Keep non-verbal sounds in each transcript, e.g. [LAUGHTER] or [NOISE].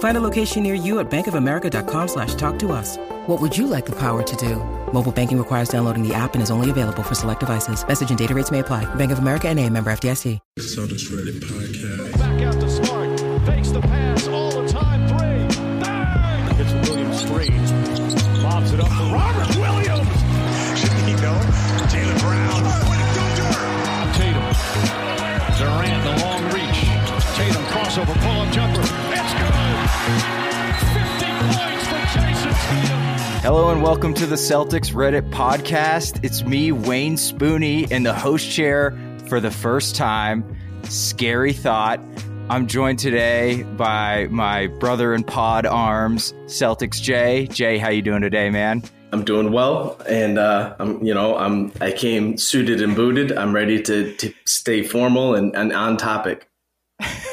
Find a location near you at bankofamerica.com slash talk to us. What would you like the power to do? Mobile banking requires downloading the app and is only available for select devices. Message and data rates may apply. Bank of America and a member FDIC. Celtics Reddit podcast. Back out to Smart. Fakes the pass all the time. Three. Bang! Hits Williams three. Lobs it up for Robert Williams. Should he Chiquito, Taylor Brown. Tatum. Durant, the long reach. Tatum crossover, pull-up jumper. Hello and welcome to the Celtics Reddit podcast. It's me, Wayne Spooney, in the host chair for the first time. Scary thought. I'm joined today by my brother in pod arms, Celtics Jay. Jay, how you doing today, man? I'm doing well, and uh, I'm you know I'm I came suited and booted. I'm ready to to stay formal and, and on topic. [LAUGHS]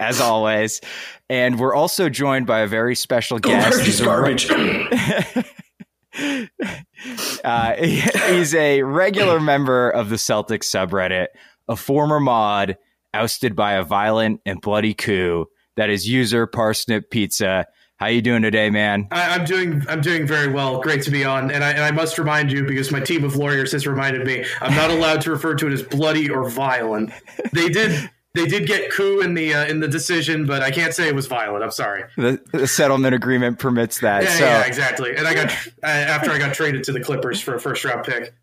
As always. And we're also joined by a very special guest. Garbage, He's a garbage. [LAUGHS] uh, he's a regular member of the Celtics subreddit, a former mod ousted by a violent and bloody coup. That is user Parsnip Pizza. How you doing today, man? I, I'm doing I'm doing very well. Great to be on, and I, and I must remind you because my team of lawyers has reminded me I'm not allowed to refer to it as bloody or violent. They did they did get coup in the uh, in the decision, but I can't say it was violent. I'm sorry. The, the settlement agreement permits that. Yeah, so yeah, exactly. And I got after I got traded to the Clippers for a first round pick.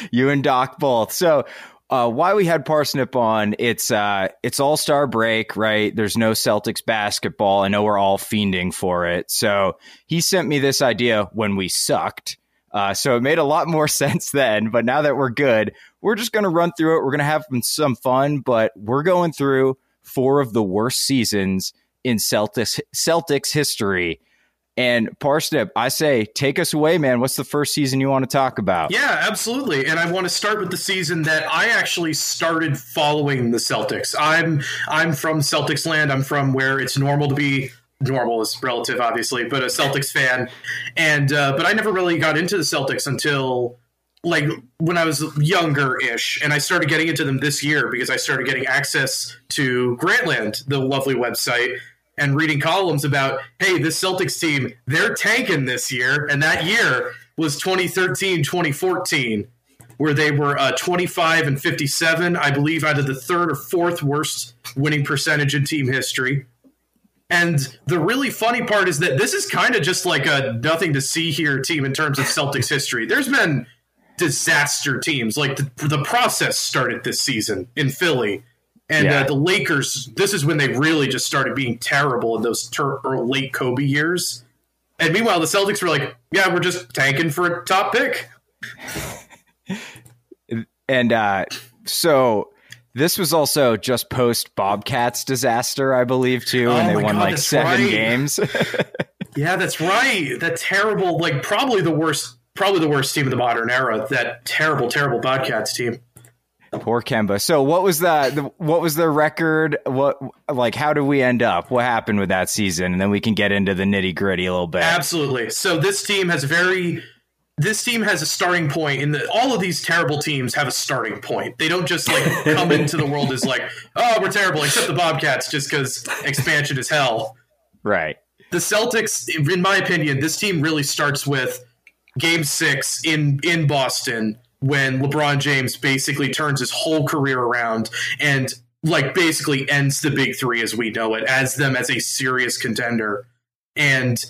[LAUGHS] you and Doc both. So uh, why we had Parsnip on? It's uh, it's All Star break, right? There's no Celtics basketball. I know we're all fiending for it. So he sent me this idea when we sucked. Uh, so it made a lot more [LAUGHS] sense then. But now that we're good, we're just going to run through it. We're going to have some fun, but we're going through four of the worst seasons in Celtics Celtics history. And Parsnip, I say, take us away, man. What's the first season you want to talk about? Yeah, absolutely. And I want to start with the season that I actually started following the Celtics. I'm I'm from Celtics land. I'm from where it's normal to be normal is relative, obviously, but a Celtics fan. And uh, but I never really got into the Celtics until like when I was younger ish, and I started getting into them this year because I started getting access to Grantland, the lovely website, and reading columns about, hey, this Celtics team, they're tanking this year. And that year was 2013, 2014, where they were uh, 25 and 57, I believe, either the third or fourth worst winning percentage in team history. And the really funny part is that this is kind of just like a nothing to see here team in terms of Celtics history. There's been disaster teams. Like the, the process started this season in Philly. And Yeah. uh, the Lakers, this is when they really just started being terrible in those ter- or late Kobe years. And meanwhile, the Celtics were like, yeah, we're just tanking for a top pick. [LAUGHS] And uh, so this was also just post Bobcats disaster, I believe, too. Oh and they won God, like seven right. games. [LAUGHS] Yeah, that's right. That terrible, like probably the worst, probably the worst team of the modern era. That terrible, terrible Bobcats team. Poor Kemba. So what was the, the what was the record? What like how did we end up? What happened with that season? And then we can get into the nitty gritty a little bit. Absolutely. So this team has very this team has a starting point in the all of these terrible teams have a starting point. They don't just like [LAUGHS] come into the world as like, oh, we're terrible, except the Bobcats just because expansion is hell. Right. The Celtics, in my opinion, this team really starts with game six in in Boston when LeBron James basically turns his whole career around and like basically ends the big three as we know it, as them as a serious contender. And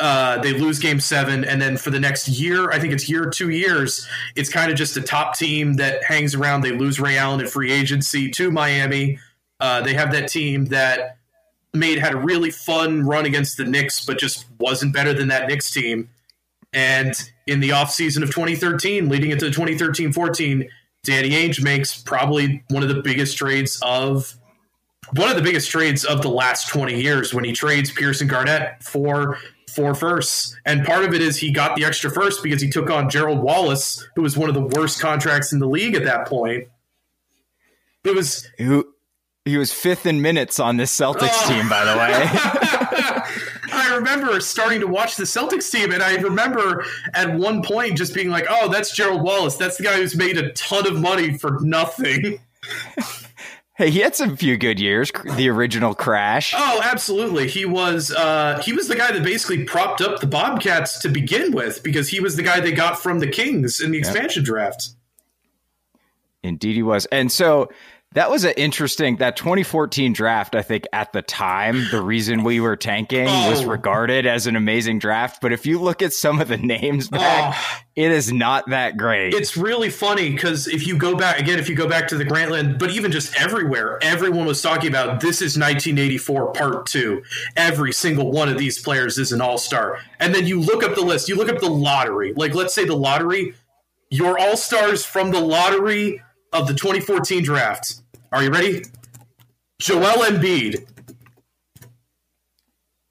uh, they lose game seven, and then for the next year, I think it's year two years, it's kind of just a top team that hangs around. They lose Ray Allen in free agency to Miami. Uh, they have that team that made had a really fun run against the Knicks, but just wasn't better than that Knicks team. And in the offseason of 2013, leading into 2013 14, Danny Ainge makes probably one of the biggest trades of one of the biggest trades of the last 20 years when he trades Pearson Garnett for four firsts. And part of it is he got the extra first because he took on Gerald Wallace, who was one of the worst contracts in the league at that point. It was who he was fifth in minutes on this Celtics oh. team, by the way. [LAUGHS] I remember starting to watch the Celtics team, and I remember at one point just being like, "Oh, that's Gerald Wallace. That's the guy who's made a ton of money for nothing." [LAUGHS] Hey, he had some few good years. The original crash. Oh, absolutely. He was uh, he was the guy that basically propped up the Bobcats to begin with because he was the guy they got from the Kings in the expansion draft. Indeed, he was. And so that was an interesting that 2014 draft. I think at the time, the reason we were tanking oh. was regarded as an amazing draft. But if you look at some of the names back, oh. it is not that great. It's really funny because if you go back again, if you go back to the Grantland, but even just everywhere, everyone was talking about this is 1984 Part Two. Every single one of these players is an All Star, and then you look up the list. You look up the lottery. Like let's say the lottery, your All Stars from the lottery of the 2014 draft. Are you ready? Joel Embiid.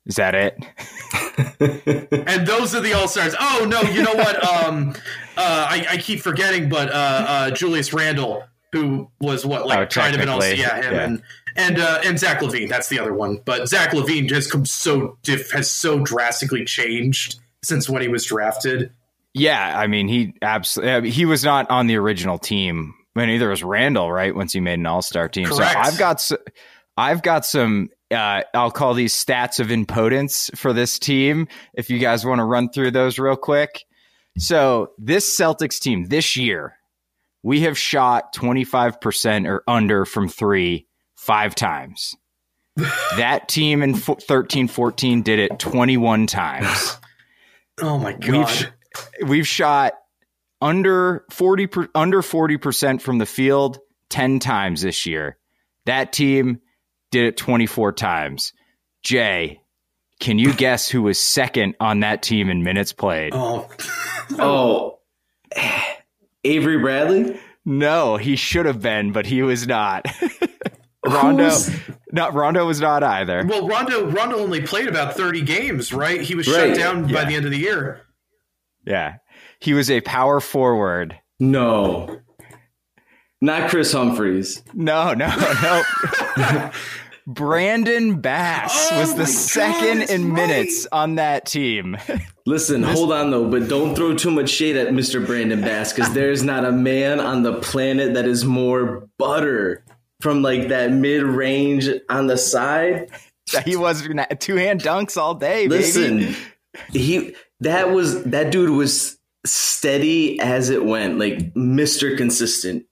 Is that it? [LAUGHS] and those are the All Stars. Oh no, you know what? Um, uh, I, I, keep forgetting, but uh, uh, Julius Randle, who was what like oh, kind of an All yeah, him yeah. and and uh, and Zach LaVine. That's the other one. But Zach LaVine has come so diff has so drastically changed since when he was drafted. Yeah, I mean he absolutely he was not on the original team I mean, either was Randle, right? Once he made an All Star team. Correct. So I've got, I've got some. Uh, I'll call these stats of impotence for this team. If you guys want to run through those real quick. So this Celtics team this year, we have shot 25% or under from three five times. [LAUGHS] that team in 13 14 did it 21 times. [LAUGHS] Oh my god. We've, we've shot under 40 per, under 40% from the field 10 times this year. That team did it 24 times. Jay, can you [LAUGHS] guess who was second on that team in minutes played? Oh. [LAUGHS] oh. oh. Avery Bradley? No, he should have been, but he was not. [LAUGHS] Rondo, not Rondo was not either. Well, Rondo Rondo only played about 30 games, right? He was right. shut down yeah. by the end of the year. Yeah. He was a power forward. No. Not Kris Humphries. No, no, no. [LAUGHS] Brandon Bass oh was the second God, in right. minutes on that team. [LAUGHS] Listen, hold on though, but don't throw too much shade at Mr. Brandon Bass because there's not a man on the planet that is more butter from like that mid range on the side. [LAUGHS] He was two hand dunks all day. Listen, baby. he that was that dude was steady as it went, like Mister Consistent.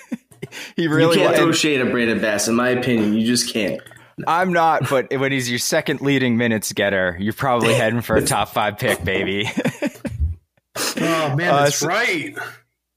[LAUGHS] he really you can't throw shade at Brandon Bass, in my opinion. You just can't. I'm not, but when he's your second leading minutes getter, you're probably heading for a [LAUGHS] top five pick, baby. oh man, that's [LAUGHS] uh, so, right.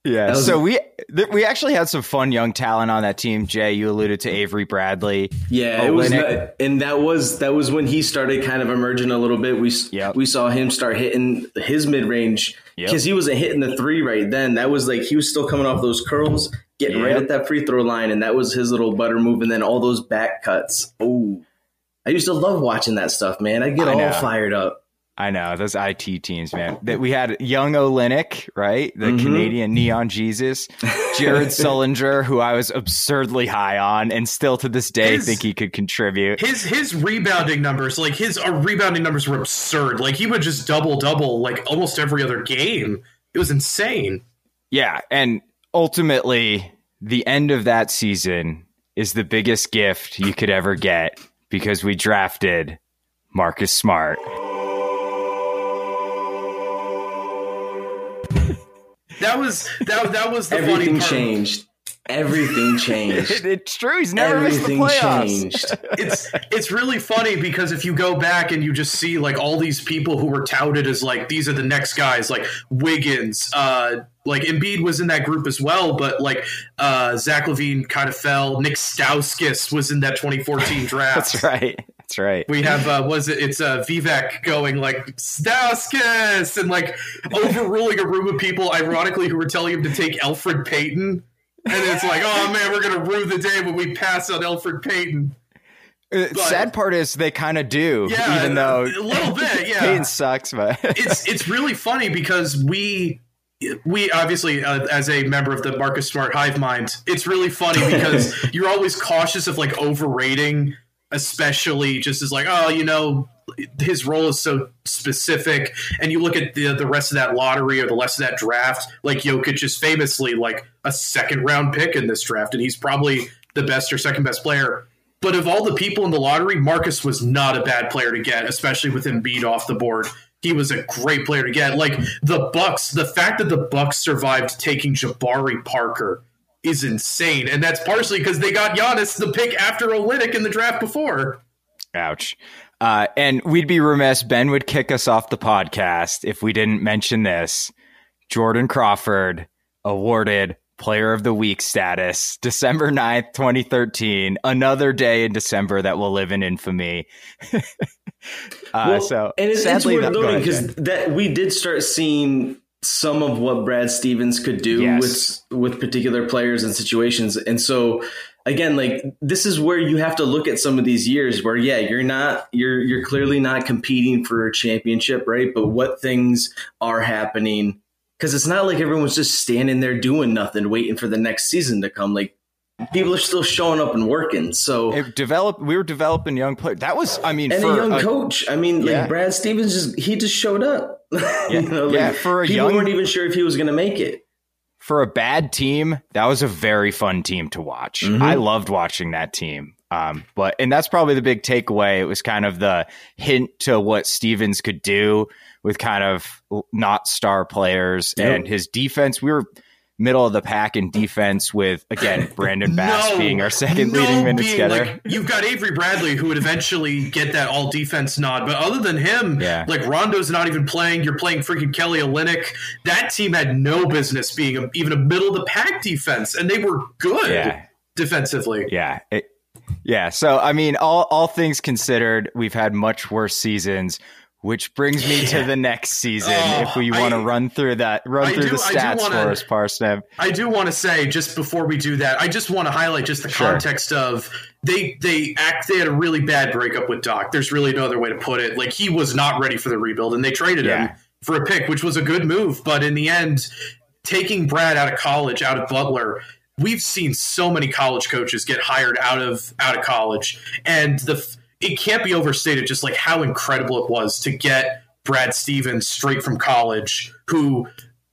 Yeah. So we th- we actually had some fun young talent on that team. Jay, you alluded to Avery Bradley. Yeah, it was, not, and that was that was when he started kind of emerging a little bit. We yep. we saw him start hitting his mid range because yep. he wasn't hitting the three right then. That was like he was still coming off those curls, getting yep. right at that free throw line, and that was his little butter move. And then all those back cuts. Oh, I used to love watching that stuff, man. I get I all fired up. I know those IT teams, man. That we had young Olynyk, right? The mm-hmm. Canadian neon Jesus, Jared [LAUGHS] Sullinger, who I was absurdly high on, and still to this day his, think he could contribute. His his rebounding numbers, like his uh, rebounding numbers, were absurd. Like he would just double double like almost every other game. It was insane. Yeah, and ultimately, the end of that season is the biggest gift you could ever get because we drafted Marcus Smart. That was that that was the Everything funny part. Everything changed. everything [LAUGHS] changed. it's true. He's never everything missed the playoffs. changed. [LAUGHS] it's it's really funny because if you go back and you just see like all these people who were touted as like these are the next guys, like Wiggins, uh, like Embiid was in that group as well, but like uh, Zach LaVine kind of fell. Nick Stauskas was in that 2014 [LAUGHS] draft. That's right. That's right. We have uh, was it? It's uh, Vivek going like Stauskas and like overruling a room of people, ironically, who were telling him to take Elfrid Payton and it's like, oh man, we're gonna rue the day when we pass on Elfrid Payton. Uh, but, Sad part is they kind of do, yeah, even though a little bit. [LAUGHS] Yeah, Payton sucks, but [LAUGHS] it's it's really funny because we we obviously uh, as a member of the Marcus Smart hive mind, it's really funny because [LAUGHS] you're always cautious of like overrating, especially just as like, oh, you know, his role is so specific, and you look at the the rest of that lottery or the rest of that draft, like Jokic is famously like a second round pick in this draft, and he's probably the best or second best player. But of all the people in the lottery, Marcus was not a bad player to get, especially with Embiid off the board. He was a great player to get. Like the Bucks, the fact that the Bucks survived taking Jabari Parker is insane, and that's partially because they got Giannis the pick after Olynyk in the draft before. Ouch. Uh, and we'd be remiss. Ben would kick us off the podcast if we didn't mention this. Jordan Crawford awarded Player of the Week status, December 9th, 2013. Another day in December that will live in infamy. [LAUGHS] uh, well, so, and it's, sadly, it's worth noting because that we did start seeing some of what Brad Stevens could do yes. with with particular players and situations, and so again like this is where you have to look at some of these years where yeah you're not you're you're clearly not competing for a championship right? But what things are happening because it's not like everyone's just standing there doing nothing waiting for the next season to come. Like people are still showing up and working. So it developed we were developing young players that was i mean and a young a, coach. I mean yeah. like brad stevens just he just showed up [LAUGHS] yeah, you know, like, yeah for a people young weren't even sure if he was going to make it for a bad team, that was a very fun team to watch. Mm-hmm. I loved watching that team. Um, but and that's probably the big takeaway. It was kind of the hint to what Stevens could do with kind of not star players yep. and his defense. We were middle of the pack in defense with again [LAUGHS] Brandon Bass no, being our second no leading minutes being, getter. Like, you've got Avery Bradley who would eventually get that all defense nod, but other than him, yeah. like Rondo's not even playing. You're playing freaking Kelly Olynyk. That team had no business being a, even a middle of the pack defense, and they were good yeah. defensively. Yeah. It, yeah. So I mean, all all things considered, we've had much worse seasons. Which brings me to the next season. Oh, if we want to run through that, run I through do, the stats wanna, for us, Parsnip. I do want to say just before we do that, I just want to highlight just the sure. context of they they act they had a really bad breakup with Doc. There's really no other way to put it. Like he was not ready for the rebuild, and they traded yeah. him for a pick, which was a good move. But in the end, taking Brad out of college, out of Butler, we've seen so many college coaches get hired out of out of college, and the it can't be overstated just like how incredible it was to get Brad Stevens straight from college, who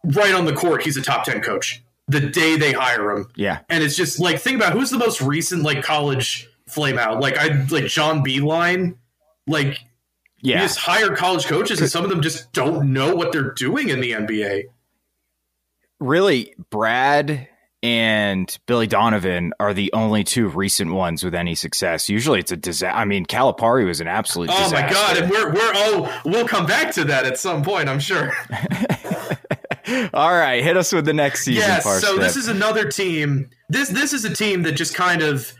right on the court, he's a top 10 coach the day they hire him. Yeah. And it's just like, think about who's the most recent like college flame out? Like, I like John Beilein. Like, yeah. you just hire college coaches and some of them just don't know what they're doing in the NBA. Really, Brad and Billy Donovan are the only two recent ones with any success. Usually it's a disaster. I mean, Calipari was an absolute oh disaster. my God. And we're, we're, oh, we'll come back to that at some point, I'm sure. [LAUGHS] All right. Hit us with the next season. Yes. so this is another team. This, this is a team that just kind of,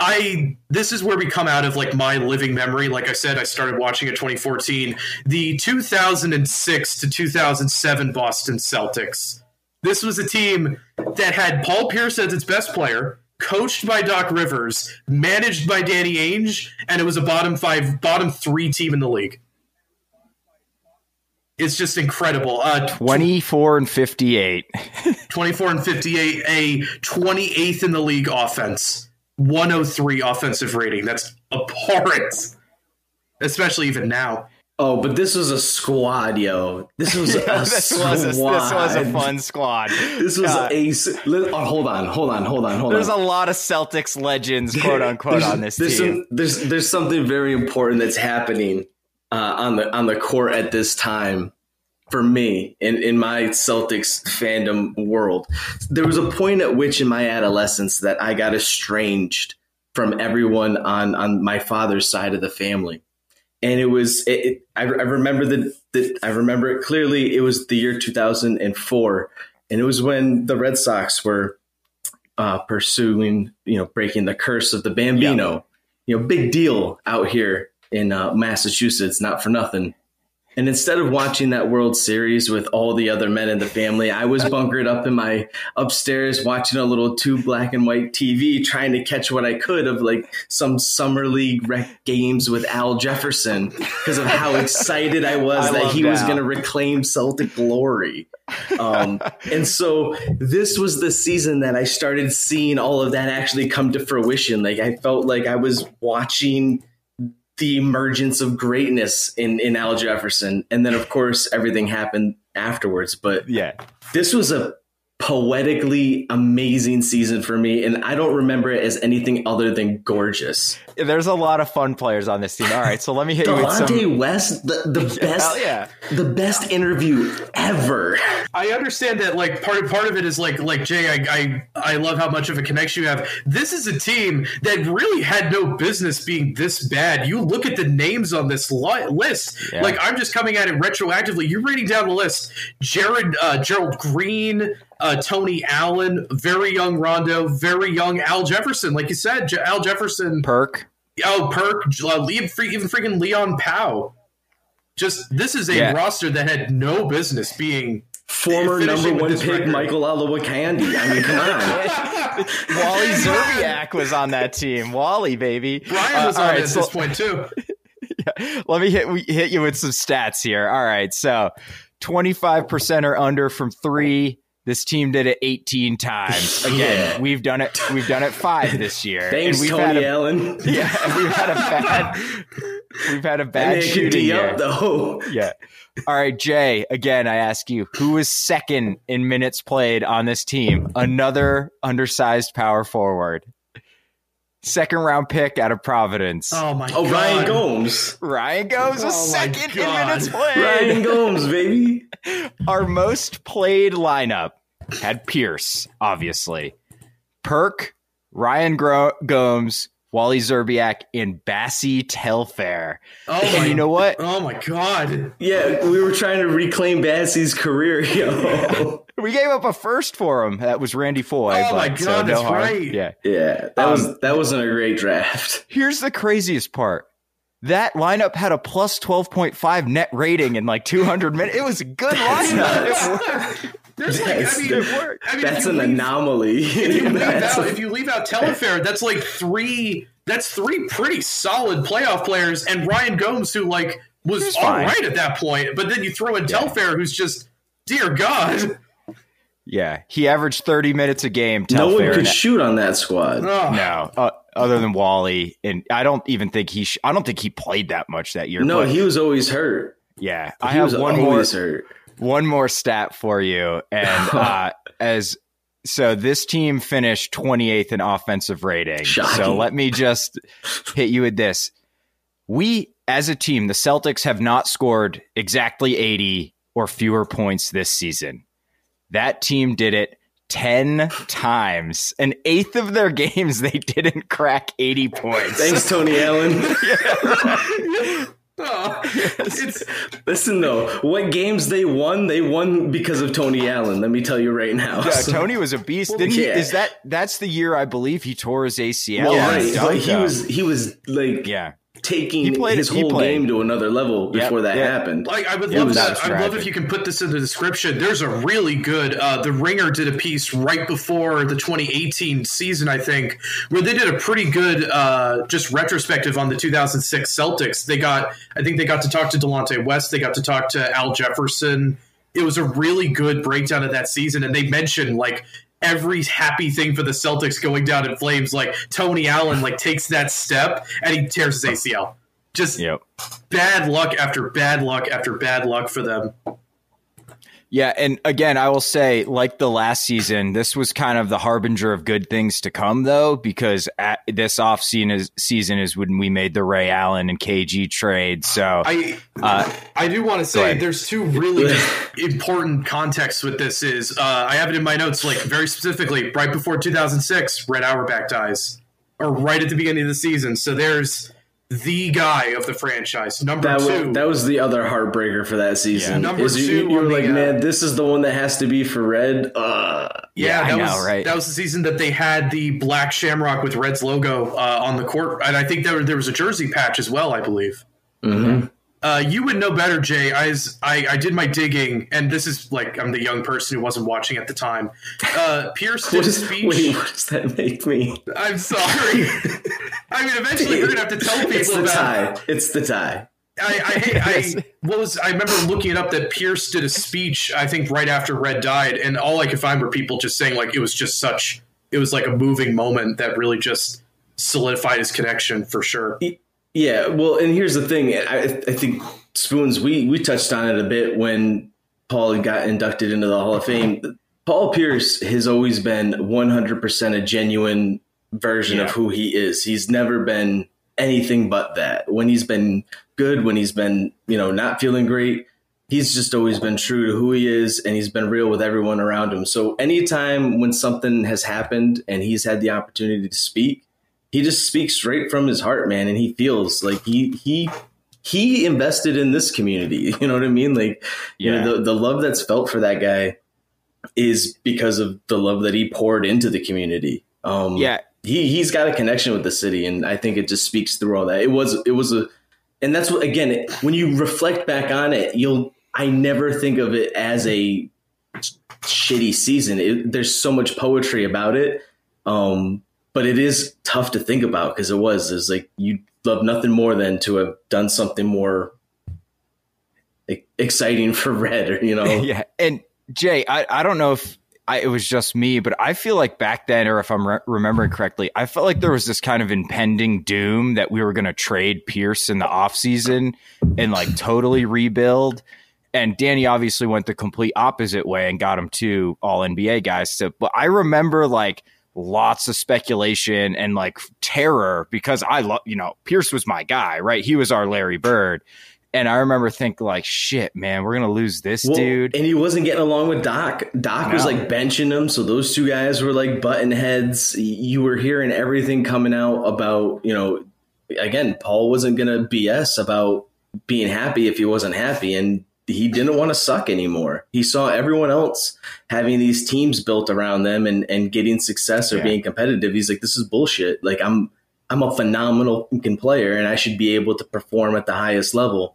I this is where we come out of like my living memory. Like I said, I started watching in 2014. The 2006 to 2007 Boston Celtics this was a team that had Paul Pierce as its best player, coached by Doc Rivers, managed by Danny Ainge, and it was a bottom five, bottom three team in the league. It's just incredible. Uh, 24 and 58. [LAUGHS] 24 and 58, a 28th in the league offense, 103 offensive rating. That's abhorrent, especially even now. Oh, but this was a squad, yo. This was [LAUGHS] a this squad. Was a, this was a fun squad. This was uh, a. Oh, hold on, hold on, hold on, hold there's on. There's a lot of Celtics legends, [LAUGHS] quote unquote, on this there's team. Some, there's there's something very important that's happening uh, on the on the court at this time. for me in, in my Celtics fandom world. There was a point at which in my adolescence that I got estranged from everyone on, on my father's side of the family. And it was, it, it, I, I remember the, the, I remember it clearly. It was the year 2004. And it was when the Red Sox were uh, pursuing, you know, breaking the curse of the Bambino. Yeah. You know, big deal out here in uh, Massachusetts, not for nothing. And instead of watching that World Series with all the other men in the family, I was [LAUGHS] bunkered up in my upstairs watching a little tube black and white TV, trying to catch what I could of like some summer league rec games with Al Jefferson because of how [LAUGHS] excited I was I that he was going to reclaim Celtic glory. Um, [LAUGHS] and so this was the season that I started seeing all of that actually come to fruition. Like I felt like I was watching the emergence of greatness in in Al Jefferson, and then of course everything happened afterwards. But yeah, this was a poetically amazing season for me, and I don't remember it as anything other than gorgeous. There's a lot of fun players on this team. All right, so let me hit you with some. West, the, the [LAUGHS] best, yeah. the best interview ever. I understand that, like part of, part of it is like like Jay. I, I I love how much of a connection you have. This is a team that really had no business being this bad. You look at the names on this li- list. Yeah. Like I'm just coming at it retroactively. You're reading down the list: Jared uh, Gerald Green uh, Tony Allen, very young Rondo, very young Al Jefferson. Like you said, Al Jefferson. Perk. Oh, Perk. Uh, even freaking Leon Powe. Just this is a yeah. roster that had no business being former number one pick record. Michael Olowokandi. I mean, come on. [LAUGHS] Wally Szczerbiak was on that team. Wally, baby. Brian was uh, on right, at so, this point too. [LAUGHS] yeah, let me hit hit you with some stats here. All right, so twenty five percent or under from three. This team did it 18 times. [LAUGHS] Again, yeah. we've done it. We've done it five this year. [LAUGHS] Thanks, we've Tony a, Allen. [LAUGHS] Yeah, we've had a bad. We've had a bad shooting year. Up, though. Yeah. All right, Jay. Again, I ask you, who is second in minutes played on this team? Another undersized power forward second round pick out of Providence. Oh my oh, god. Ryan Gomes. Ryan Gomes was oh second in minutes played. Ryan Gomes, baby. Our most played lineup had Pierce, obviously. Perk, Ryan Gro- Gomes, Wally Szczerbiak, and Bassie Telfair. Oh, and my, you know what? Oh my god! Yeah, we were trying to reclaim Bassie's career, yo. [LAUGHS] we gave up a first for him. That was Randy Foye. Oh my god, so that's no right. Yeah, yeah. That um, was that wasn't a great draft. [LAUGHS] Here's the craziest part. That lineup had a plus 12.5 net rating in like 200 minutes. It was a good lineup. [LAUGHS] There's like, I mean, I mean that's an leave, anomaly. If you, leave [LAUGHS] out, if you leave out Telfair, that's like three. That's three pretty solid playoff players, and Ryan Gomes, who like was all fine. right at that point, but then you throw in yeah. Telfair, who's just dear God. Yeah, he averaged 30 minutes a game. Telfair, no one could shoot on that squad. Oh. No, uh, other than Wally, and I don't even think he. Sh- I don't think he played that much that year. No, he was always hurt. Yeah, I he have one more. Hurt one more stat for you, and [LAUGHS] uh, as so this team finished 28th in offensive rating. Shocking. So let me just hit you with this. We, as a team, the Celtics have not scored exactly 80 or fewer points this season. That team did it 10 times. An eighth of their [LAUGHS] games, they didn't crack 80 points. Thanks, Tony Allen. [LAUGHS] Oh, Listen though, what games they won, they won because of Tony Allen. Let me tell you right now. Yeah, so, Tony was a beast. Well, yeah. He, is that that's the year I believe he tore his ACL? Well, right, but he was he was like yeah taking played, his whole game to another level before yep, that yep. happened. Like I would love that. I'd love if you can put this in the description. There's a really good. Uh, the Ringer did a piece right before the 2018 season, I think, where they did a pretty good uh, just retrospective on the 2006 Celtics. They got, I think, they got to talk to Delonte West. They got to talk to Al Jefferson. It was a really good breakdown of that season, and they mentioned like every happy thing for the Celtics going down in flames. Like Tony Allen like takes that step and he tears his ACL. Just yep. bad luck after bad luck after bad luck for them. Yeah, and again, I will say, like the last season, this was kind of the harbinger of good things to come, though, because at this off season is, season is when we made the Ray Allen and KG trade. So I uh, I do want to say there's two really important contexts with this. Is uh, I have it in my notes, like very specifically, right before 2006, Red Auerbach dies, or right at the beginning of the season. So there's the guy of the franchise. Number that two, was, that was the other heartbreaker for that season. Yeah. Number is two, you, you were like, the, uh, man, this is the one that has to be for Red. Uh, yeah, Yeah, that I was know, right? that was the season that they had the black shamrock with Red's logo uh, on the court, and I think there there was a jersey patch as well. I believe. Mm-hmm. Uh, you would know better, Jay. I, was, I I did my digging, and this is like I'm the young person who wasn't watching at the time. Uh, Pierce did a is, speech. wait, what does that make me? I'm sorry. [LAUGHS] I mean, eventually we're gonna have to tell people It's the about. tie. It's the tie. I, I, I what was I remember looking it up that Pierce did a speech I think right after Red died, and all I could find were people just saying like it was just such it was like a moving moment that really just solidified his connection for sure. Yeah, well, and here's the thing. I, I think Spoons, we we touched on it a bit when Paul got inducted into the Hall of Fame. Paul Pierce has always been 100% a genuine version of who he is. He's never been anything but that. When he's been good, when he's been, you know, not feeling great, he's just always been true to who he is and he's been real with everyone around him. So anytime when something has happened and he's had the opportunity to speak, he just speaks straight from his heart, man, and he feels like he he he invested in this community. [LAUGHS] You know what I mean? Like, you Yeah. know, the the love that's felt for that guy is because of the love that he poured into the community. Um, Yeah. he he's got a connection with the city, and I think it just speaks through all that. It was it was a, and that's what again when you reflect back on it, you'll I never think of it as a shitty season. It, there's so much poetry about it. Um, but it is tough to think about because it was. It's like you love nothing more than to have done something more exciting [LAUGHS] for Red, or you know, [LAUGHS] yeah. And Jay, I, I don't know if I, it was just me, but I feel like back then, or if I'm re- remembering correctly, I felt like there was this kind of impending doom that we were going to trade Pierce in the offseason and like totally rebuild. And Danny obviously went the complete opposite way and got him two all NBA guys. So, but I remember like lots of speculation and like terror because I love, you know, Pierce was my guy, right? He was our Larry Bird. And I remember thinking like, shit, man, we're gonna lose this Well, dude. And he wasn't getting along with Doc. Doc was like benching him, so those two guys were like button heads. You were hearing everything coming out about, you know, again, Paul wasn't gonna BS about being happy if he wasn't happy, and he didn't want to suck anymore. He saw everyone else having these teams built around them and and getting success or Yeah. being competitive. He's like, this is bullshit. Like I'm I'm a phenomenal player, and I should be able to perform at the highest level.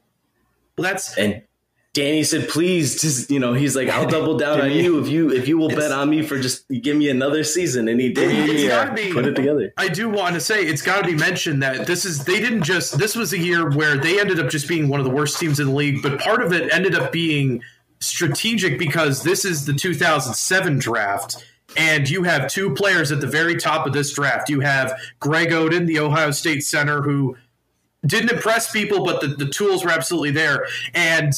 Well, that's And Danny said, "Please, just you know." He's like, "I'll double down on you if you if you will bet on me for just give me another season." And he did. Gotta be- put it together. I do want to say it's got to be mentioned that this is they didn't just this was a year where they ended up just being one of the worst teams in the league, but part of it ended up being strategic because this is the 2007 draft. And you have two players at the very top of this draft. You have Greg Oden, the Ohio State center, who didn't impress people, but the, the tools were absolutely there. And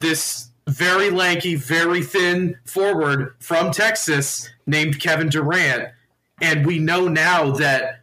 this very lanky, very thin forward from Texas named Kevin Durant. And we know now that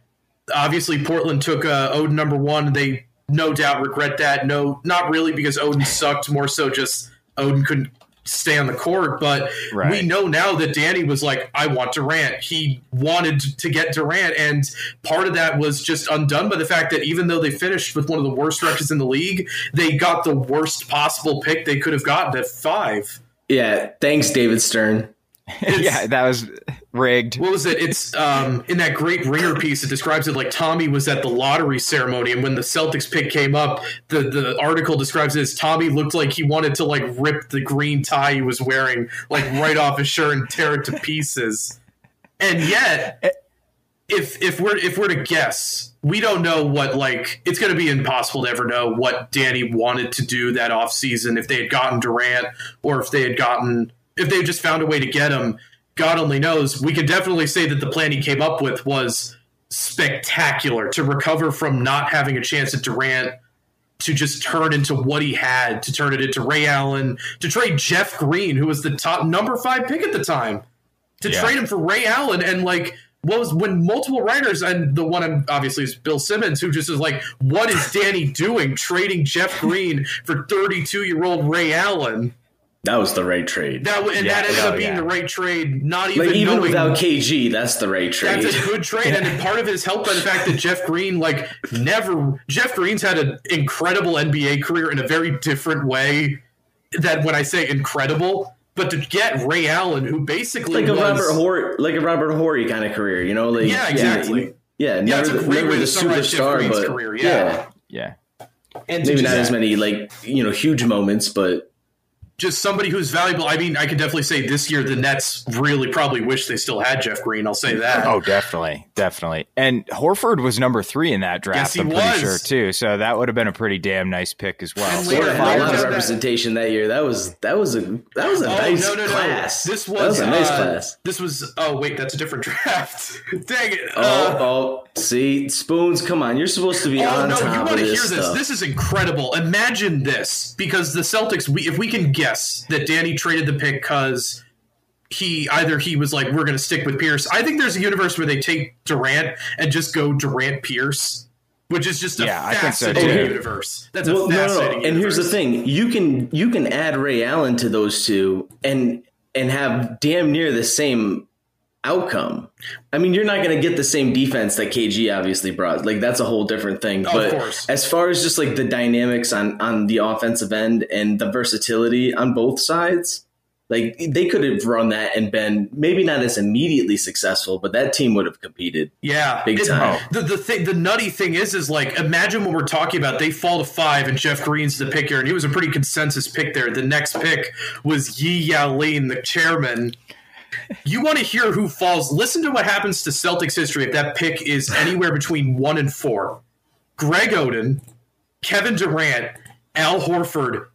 obviously Portland took uh, Oden number one. They no doubt regret that. No, not really because Oden sucked. More so, just Oden couldn't stay on the court. But Right. we know now that Danny was like, "I want Durant." He wanted to get Durant, and part of that was just undone by the fact that even though they finished with one of the worst records in the league, they got the worst possible pick they could have gotten at five. Yeah. Thanks, David Stern. [LAUGHS] yeah, that was rigged. what was it? It's um, in that great ringer piece. It describes it like Tommy was at the lottery ceremony, and when the Celtics pick came up, the the article describes it as Tommy looked like he wanted to like rip the green tie he was wearing like right off his shirt and tear it to pieces. And yet, if if we're if we're to guess, we don't know what like it's going to be impossible to ever know what Danny wanted to do that offseason if they had gotten Durant or if they had gotten if they just found a way to get him. God only knows. We could definitely say that the plan he came up with was spectacular to recover from not having a chance at Durant to just turn into what he had, to turn it into Ray Allen, to trade Jeff Green, who was the top number five pick at the time, to yeah. trade him for Ray Allen and like what was when multiple writers and the one I'm obviously is Bill Simmons who just is like, what is Danny doing trading Jeff Green for 32 year old Ray Allen? That was the right trade. That and yeah, that ended up oh, being yeah. the right trade. Not even like, even knowing, without KG, that's the right trade. That's a good trade, and part of it is helped by the fact that Jeff Green, like, never. Jeff Green's had an incredible NBA career in a very different way. That when I say incredible, but to get Ray Allen, who basically like a was, Robert Horry, like a Robert Horry kind of career, you know, like yeah, exactly. Yeah, yeah, never, yeah, never the superstar, but career, yeah, yeah. yeah. And maybe not as many like you know huge moments, but just somebody who's valuable. I mean, I can definitely say this year the Nets really probably wish they still had Jeff Green. I'll say that. Oh, definitely, definitely. And Horford was number three in that draft. Yes, I'm pretty sure too. So that would have been a pretty damn nice pick as well. And later, a lot of representation that year. That was that was a that was a oh, nice no, no, class. No. This was, that was a nice uh, class. This was. Oh wait, that's a different [LAUGHS] draft. Dang it. Oh, uh, oh, see, spoons. Come on, you're supposed to be oh, on no, top you want to hear this. This. This is incredible. Imagine this, because the Celtics. We, if we can guess that Danny traded the pick because he either he was like, we're going to stick with Pierce. I think there's a universe where they take Durant and just go Durant Pierce. Which is just a yeah, fascinating so universe. That's well, a fascinating. No, no. And universe. here's the thing: you can you can add Ray Allen to those two, and and have damn near the same outcome. I mean, you're not going to get the same defense that KG obviously brought. Like that's a whole different thing. Oh, but as far as just like the dynamics on on the offensive end and the versatility on both sides, like they could have run that and been maybe not as immediately successful, but that team would have competed. Yeah, big it, time. The the thing, the nutty thing is, is like imagine what we're talking about. They fall to five, and Jeff Green's the pick here, and he was a pretty consensus pick there. The next pick was Yi Jianlian, the chairman you want to hear who falls? Listen to what happens to Celtics history if that pick is anywhere between one and four. Greg Oden, Kevin Durant, Al Horford,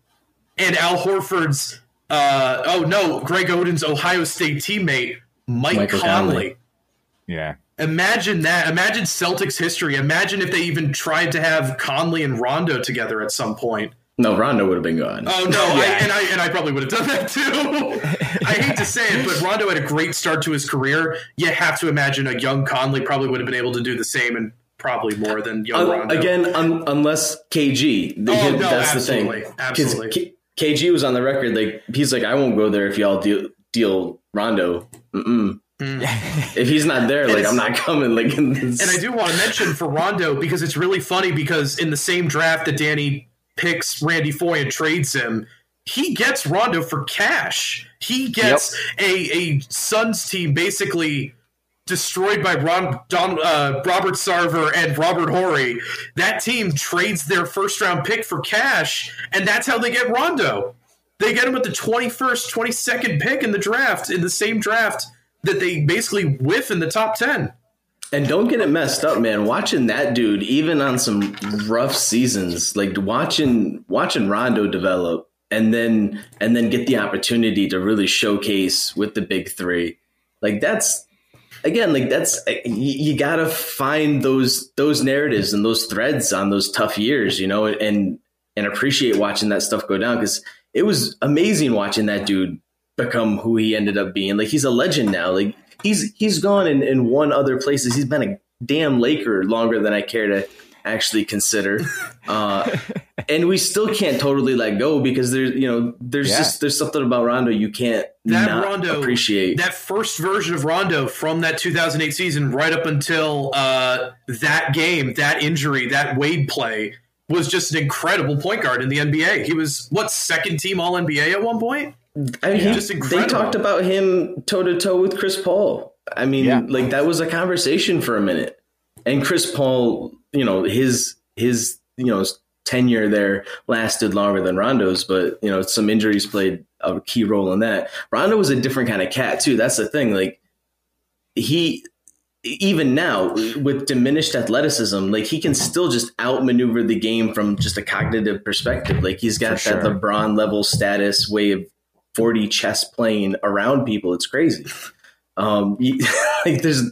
and Al Horford's uh, oh no, Greg Oden's Ohio State teammate Mike Michael Conley. Conley. Yeah. Imagine that. Imagine Celtics history. Imagine if they even tried to have Conley and Rondo together at some point. No, Rondo would have been gone. Oh no, yeah. I, and I and I probably would have done that too. [LAUGHS] I hate to say it, but Rondo had a great start to his career. You have to imagine a young Conley probably would have been able to do the same and probably more than young uh, Rondo. Again, un- unless KG. The, oh, no, that's absolutely, the thing. Absolutely. K- KG was on the record like he's like I won't go there if y'all deal deal Rondo. Mm-mm. Mm. if he's not there, like I'm not coming. Like, and I do want to mention for Rondo because it's really funny because in the same draft that Danny picks Randy Foye and trades him, he gets Rondo for cash. He gets yep. a, a Suns team basically destroyed by Ron, Don, uh, Robert Sarver and Robert Horry. That team trades their first round pick for cash, and that's how they get Rondo. They get him with the 21st, 22nd pick in the draft, in the same draft that they basically whiff in the top 10. And don't get it messed up, man. Watching that dude, even on some rough seasons, like watching watching Rondo develop, and then and then get the opportunity to really showcase with the big three, like that's again, like that's you, you gotta find those those narratives and those threads on those tough years, you know, and and appreciate watching that stuff go down because it was amazing watching that dude become who he ended up being. Like he's a legend now. Like he's he's gone in, in one other places. He's been a damn Laker longer than I care to actually consider. [LAUGHS] Uh, and we still can't totally let go because there's you know there's yeah. just there's something about Rondo you can't that Rondo appreciate that first version of Rondo from that 2008 season right up until uh, that game that injury that Wade play was just an incredible point guard in the NBA. He was what second team All NBA at one point. I mean, yeah. just incredible. They talked about him toe to toe with Chris Paul. I mean, yeah. like that was a conversation for a minute. And Chris Paul, you know, his his you know tenure there lasted longer than Rondo's, but you know, some injuries played a key role in that. Rondo was a different kind of cat too. That's the thing. Like he even now with diminished athleticism, like he can still just outmaneuver the game from just a cognitive perspective. Like he's got that LeBron level status way of 40 chess playing around people. It's crazy. Um, [LAUGHS] like there's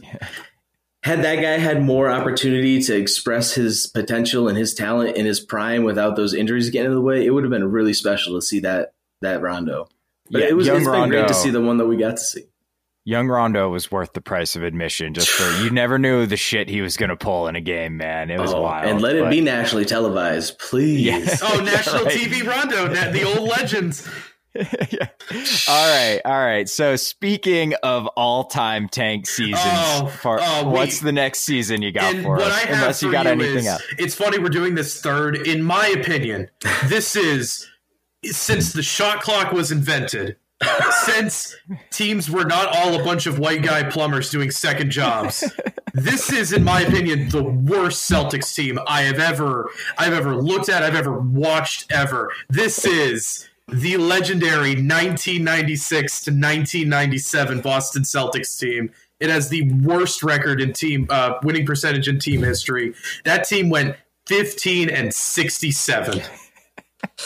had that guy had more opportunity to express his potential and his talent in his prime without those injuries getting in the way, it would have been really special to see that that Rondo. But yeah, it was it's been Rondo, great to see the one that we got to see. Young Rondo was worth the price of admission just for you never knew the shit he was going to pull in a game, man. It was oh, wild. And let it be nationally televised, please. [LAUGHS] Yeah. oh, national [LAUGHS] right. TV Rondo, the old legends. [LAUGHS] yeah. All right, all right. So speaking of all-time tank seasons, oh, for, oh, what's the next season you got for us? Unless you got you anything else. It's funny we're doing this third. In my opinion, this is since the shot clock was invented. since teams were not all a bunch of white guy plumbers doing second jobs, this is, in my opinion, the worst Celtics team I have ever I've ever looked at, I've ever watched ever. This is the legendary 1996 to 1997 Boston Celtics team. It has the worst record in team uh, winning percentage in team history. That team went 15 and 67. [LAUGHS]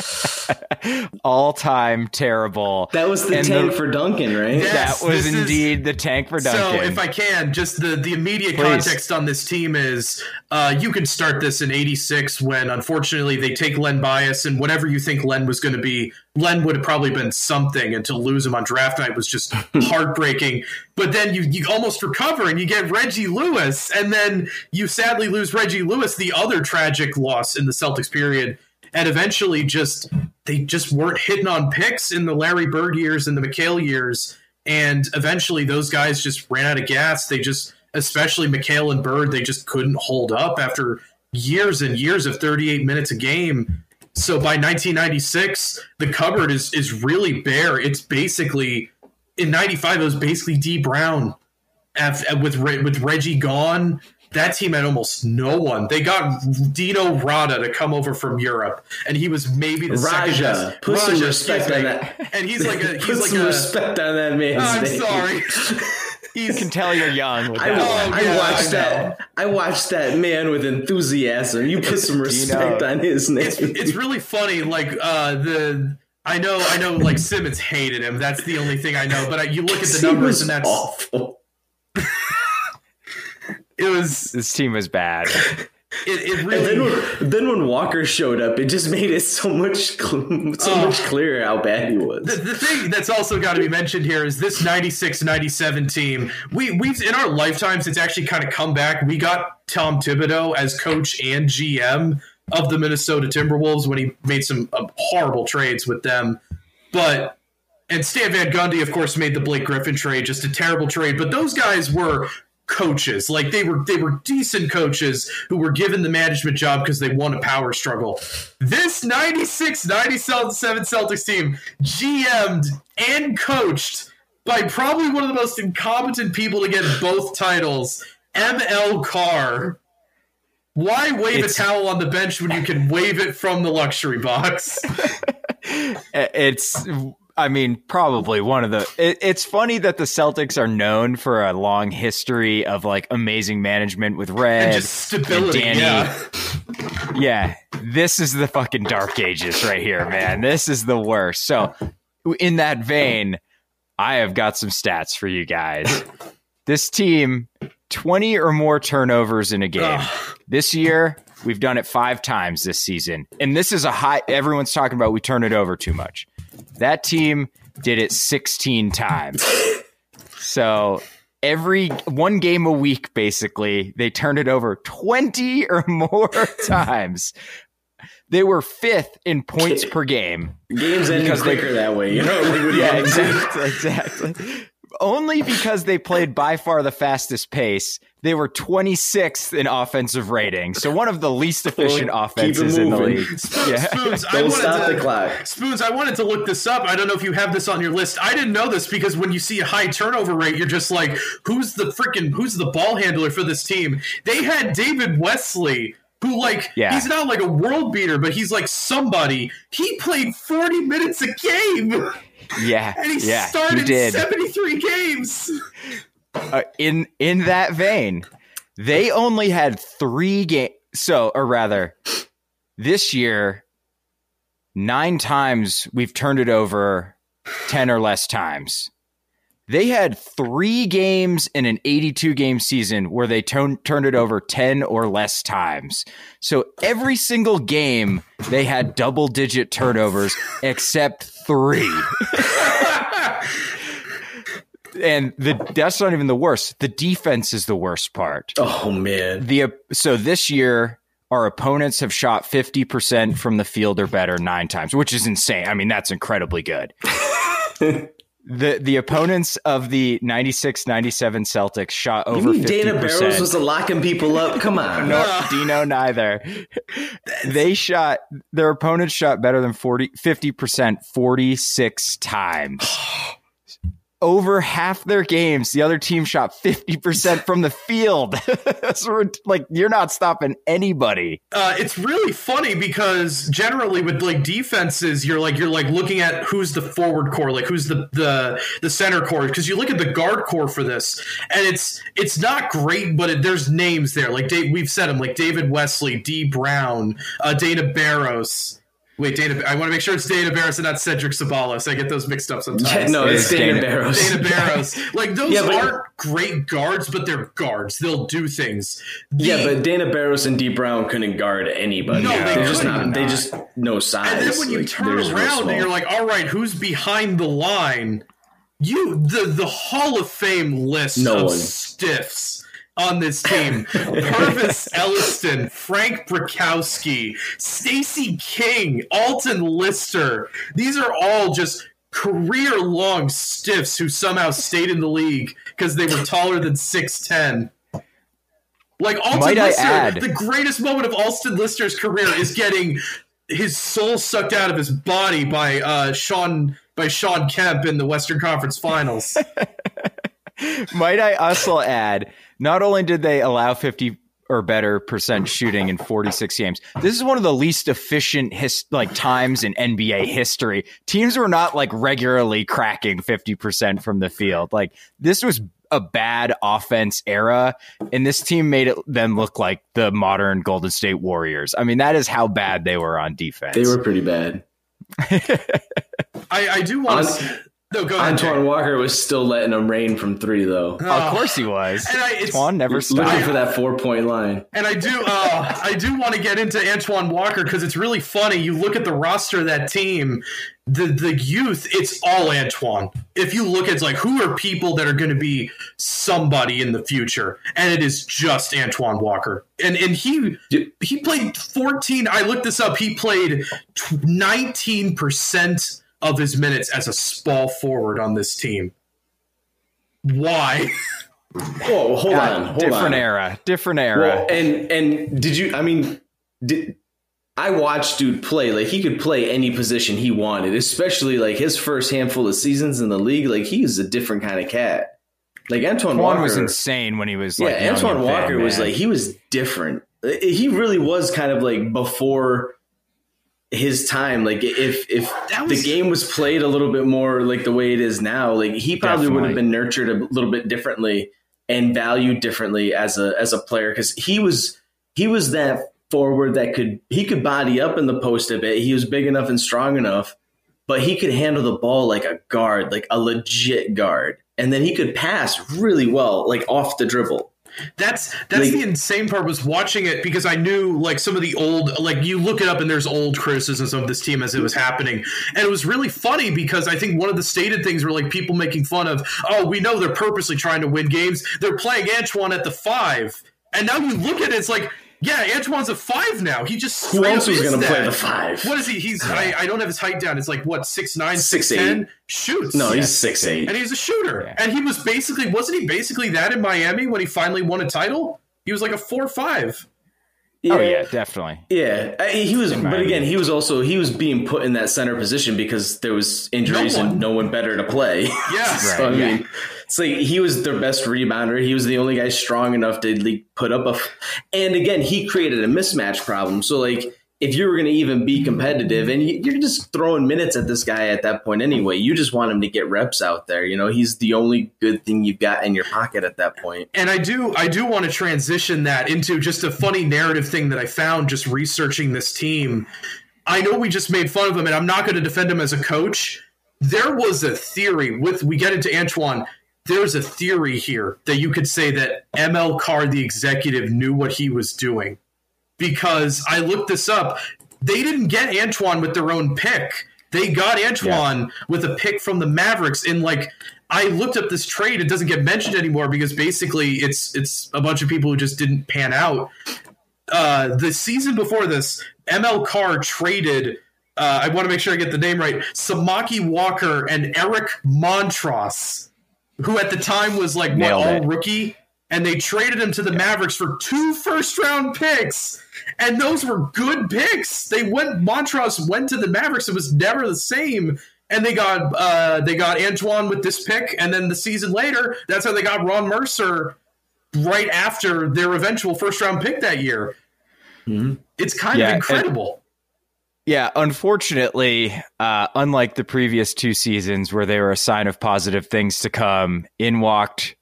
[LAUGHS] all time terrible. That was the and tank the, for Duncan, right? Yes, that was indeed is, the tank for Duncan. So, if I can, just the, the immediate Please. context on this team is uh, you can start this in 86 when unfortunately they take Len Bias, and whatever you think Len was going to be, Len would have probably been something, and to lose him on draft night was just [LAUGHS] heartbreaking. But then you, you almost recover and you get Reggie Lewis, and then you sadly lose Reggie Lewis, the other tragic loss in the Celtics period and eventually just they just weren't hitting on picks in the Larry Bird years and the McHale years, and eventually those guys just ran out of gas. They just, especially McHale and Bird, they just couldn't hold up after years and years of 38 minutes a game. So by 1996, the cupboard is is really bare. It's basically in '95. It was basically D Brown with with Reggie gone that team had almost no one. They got Dino Radja to come over from Europe, and he was maybe the Radja. second best. Put Radja, some respect on that. And he's like a [LAUGHS] he's Put like some a, respect on that man. I'm name. sorry. [LAUGHS] You can tell you're young. I, oh, I yeah, watched I that. I watched that man with enthusiasm. You put some [LAUGHS] respect on his name. It's, it's really funny. Like uh, the I know, I know. Like Simmons hated him. That's the only thing I know. But I, you look at the numbers, and that's awful it was this team was bad. It, it really. Then when, then when, Walker showed up, it just made it so much so oh, much clearer how bad he was. The, the thing that's also got to be mentioned here is this 96-97 team. We we've in our lifetimes, it's actually kind of come back. We got Tom Thibodeau as coach and GM of the Minnesota Timberwolves when he made some uh, horrible trades with them, but and Stan Van Gundy, of course, made the Blake Griffin trade, just a terrible trade. But those guys were coaches. Like they were they were decent coaches who were given the management job because they won a power struggle. This 96 97 Celtics team GM'd and coached by probably one of the most incompetent people to get both titles, ML Carr. Why wave it's, a towel on the bench when you can wave it from the luxury box? [LAUGHS] it's I mean, probably one of the. It, it's funny that the Celtics are known for a long history of like amazing management with Red and just stability. And Danny. Yeah. yeah, this is the fucking dark ages right here, man. This is the worst. So, in that vein, I have got some stats for you guys. This team, twenty or more turnovers in a game. Ugh. This year, we've done it five times this season, and this is a high. Everyone's talking about we turn it over too much. That team did it 16 times. So every one game a week, basically, they turned it over 20 or more [LAUGHS] times. They were fifth in points per game. Games ended quicker they, that way, you know? [LAUGHS] [LAUGHS] yeah, exactly, exactly only because they played by far the fastest pace. They were 26th in offensive rating, so one of the least efficient well, offenses in the league. Spoons, yeah. Spoons I wanted stop to, the clock. Spoons, I wanted to look this up. I don't know if you have this on your list. I didn't know this because when you see a high turnover rate, you're just like, who's the freaking who's the ball handler for this team? They had David Wesley who like yeah. he's not like a world beater, but he's like somebody. He played 40 minutes a game. Yeah, and he yeah, started he did. 73 games. Uh, in in that vein, they only had three games. So, or rather, this year, nine times we've turned it over, ten or less times. They had three games in an 82 game season where they t- turned it over 10 or less times. So every single game, they had double digit turnovers except three. [LAUGHS] and the that's not even the worst. The defense is the worst part. Oh man. The so this year our opponents have shot 50% from the field or better 9 times, which is insane. I mean, that's incredibly good. [LAUGHS] the the opponents of the 96 97 Celtics shot over you mean 50%. Dana Barros was locking people up. Come on. no, Dino neither. they shot their opponents shot better than 40 50% 46 times. [SIGHS] [SIGHS] over half their games, the other team shot 50% from the field. [LAUGHS] so like, you're not stopping anybody. Uh, it's really funny because generally with like defenses, you're like, you're like looking at who's the forward core, like who's the, the, the center core. Cause you look at the guard core for this and it's, it's not great, but it, there's names there. Like Dave, we've said them like David Wesley, D Brown, uh, Dana Barros, Wait, Dana. I want to make sure it's Dana Barros and not Cedric Ceballos. I get those mixed up sometimes. Yeah, no, it's, it's Dana, Dana Barros. Dana Barros. Like those yeah, aren't great guards, but they're guards. They'll do things. The, yeah, but Dana Barros and D Brown couldn't guard anybody. No, they are just not. They just no size. And then when you like, turn around and you're like, all right, who's behind the line? You the the Hall of Fame list no of one. stiffs on this team. [LAUGHS] Pervis Ellison, Frank Brickowski, Stacey King, Alton Lister. These are all just career long stiffs who somehow stayed in the league because they were taller than 6'10. Like Alton Might Lister, the greatest moment of Alton Lister's career is getting his soul sucked out of his body by uh, Shawn by Shawn Kemp in the Western Conference Finals. [LAUGHS] Might I also add not only did they allow 50 or better percent shooting in 46 games. This is one of the least efficient his, like times in NBA history. Teams were not like regularly cracking 50% from the field. Like this was a bad offense era and this team made it then look like the modern Golden State Warriors. I mean, that is how bad they were on defense. They were pretty bad. [LAUGHS] I, I do want to no, go ahead. Antoine Walker was still letting them rain from three, though. Oh, of course he was. And I, Antoine never stopped looking for that four point line. And I do, uh, [LAUGHS] I do want to get into Antoine Walker because it's really funny. You look at the roster of that team, the the youth, it's all Antoine. If you look at like who are people that are going to be somebody in the future, and it is just Antoine Walker. And and he he played fourteen. I looked this up. He played nineteen percent of his minutes as a small forward on this team. Why? [LAUGHS] Whoa, hold yeah, on, hold on. different on. era, different era. Well, and and did you? I mean, did I watched dude play? Like he could play any position he wanted, especially like his first handful of seasons in the league. Like he's a different kind of cat. Like Antoine, Antoine Walker was insane when he was. Like, yeah, Antoine Walker was like he was different. He really was kind of like before his time like if if was, the game was played a little bit more like the way it is now like he probably definitely. would have been nurtured a little bit differently and valued differently as a as a player because he was he was that forward that could he could body up in the post a bit. He was big enough and strong enough but he could handle the ball like a guard like a legit guard. And then he could pass really well like off the dribble that's that's like, the insane part was watching it because I knew like some of the old like you look it up and there's old criticisms of this team as it was happening. And it was really funny because I think one of the stated things were like people making fun of oh we know they're purposely trying to win games. They're playing Antoine at the five. And now you look at it it's like yeah, Antoine's a five now. He just who else was going to play the five? What is he? He's I, I, don't have his height down. It's like what six nine, six, six ten. Shoots. No, he's six eight, and he's a shooter. Yeah. And he was basically wasn't he basically that in Miami when he finally won a title? He was like a four five. Yeah. Oh yeah, definitely. Yeah, I, he was, but again, he was also he was being put in that center position because there was injuries no and no one better to play. [LAUGHS] Yeah, so, right, I mean, it's like he was their best rebounder. He was the only guy strong enough to like, put up a, and again, he created a mismatch problem. So like if you were going to even be competitive and you're just throwing minutes at this guy at that point anyway you just want him to get reps out there you know he's the only good thing you've got in your pocket at that point. point and i do i do want to transition that into just a funny narrative thing that i found just researching this team i know we just made fun of him and i'm not going to defend him as a coach there was a theory with we get into antoine there's a theory here that you could say that ML Carr, the executive, knew what he was doing. Because I looked this up. They didn't get Antoine with their own pick. They got Antoine yeah. with a pick from the Mavericks in like I looked up this trade. It doesn't get mentioned anymore because basically it's it's a bunch of people who just didn't pan out. Uh, the season before this, ML Carr traded. Uh, I want to make sure I get the name right. Samaki Walker and Eric Montross, who at the time was like what all rookie, and they traded him to the Mavericks for two first round picks, and those were good picks. They went Montross went to the Mavericks. It was never the same and they got uh, they got Antoine with this pick, and then the season later, that's how they got Ron Mercer right after their eventual first round pick that year. Mm-hmm. It's kind yeah, of incredible. Yeah, unfortunately, uh, unlike the previous two seasons where they were a sign of positive things to come, in walked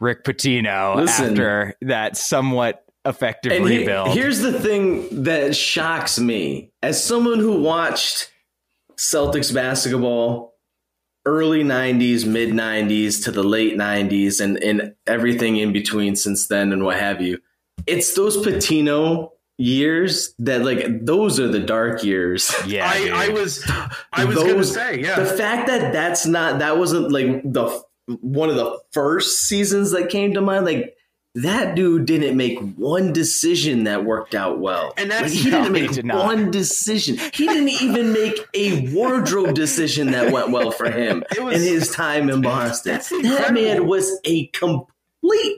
Rick Listen, after that somewhat effective and rebuild. He, here's the thing that shocks me as someone who watched Celtics basketball early 90s, mid 90s to the late 90s and, and everything in between since then and what have you. It's those Pitino years that like those are the dark years. Yeah, [LAUGHS] I, I was I was those, gonna say yeah. The fact that that's not that wasn't like the one of the first seasons that came to mind. Like that dude didn't make one decision that worked out well. And that's like, he didn't make did one decision. He didn't even make a wardrobe decision that went well for him [LAUGHS] was, in his time in Boston. That man was a complete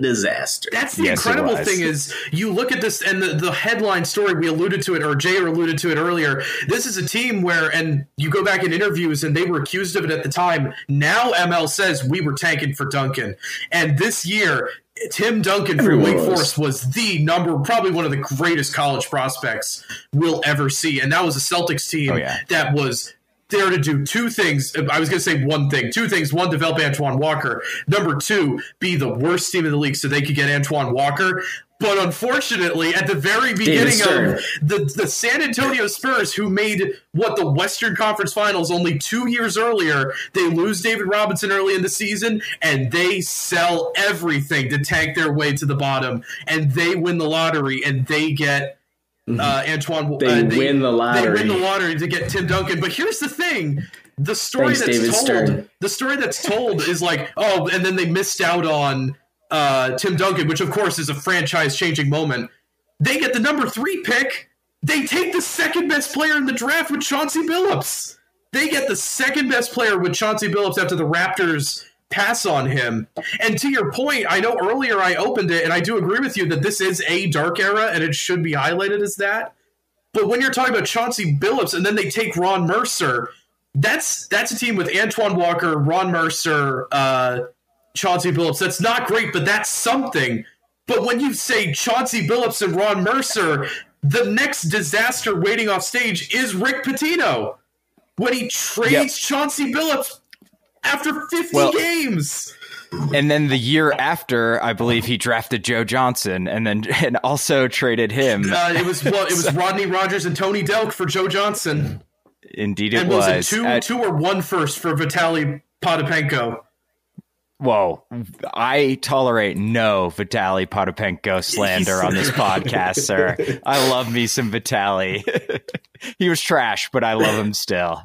disaster. That's the yes, incredible thing is you look at this and the, the headline story we alluded to it or Jay alluded to it earlier. This is a team where and you go back in interviews and they were accused of it at the time. Now ML says we were tanking for Duncan. And this year Tim Duncan from Wake Forest was the number, probably one of the greatest college prospects we'll ever see. And that was a Celtics team oh, yeah. that was there to do two things. I was going to say one thing, two things. One, develop Antoine Walker. Number two, be the worst team in the league so they could get Antoine Walker. But unfortunately, at the very beginning of the, the San Antonio Spurs, who made what the Western Conference Finals only two years earlier, they lose David Robinson early in the season and they sell everything to tank their way to the bottom. And they win the lottery and they get. Uh, Antoine. They, uh, they, win the lottery. They win the lottery to get Tim Duncan. But here's the thing the story Thanks, that's David told Stern. the story that's told is like oh and then they missed out on uh, Tim Duncan, which of course is a franchise changing moment. They get the number three pick. They take the second best player in the draft with Chauncey Billups. They get the second best player with Chauncey Billups after the Raptors pass on him. And to your point, I know earlier I opened it, and I do agree with you that this is a dark era and it should be highlighted as that. But when you're talking about Chauncey Billups and then they take Ron Mercer, that's that's a team with Antoine Walker, Ron Mercer, uh, Chauncey Billups. That's not great, but that's something. But when you say Chauncey Billups and Ron Mercer, the next disaster waiting off stage is Rick Pitino when he trades yep. Chauncey Billups after 50 well, games. And then the year after, I believe he drafted Joe Johnson, and then [LAUGHS] and also traded him. Uh, it was well, it was [LAUGHS] Rodney Rogers and Tony Delk for Joe Johnson. Indeed, it and was. was it two, At, two or one first for Vitali Potapenko. Whoa, I tolerate no Vitali Potapenko slander on this [LAUGHS] podcast, sir. I love me some Vitali. he was trash, but I love him still.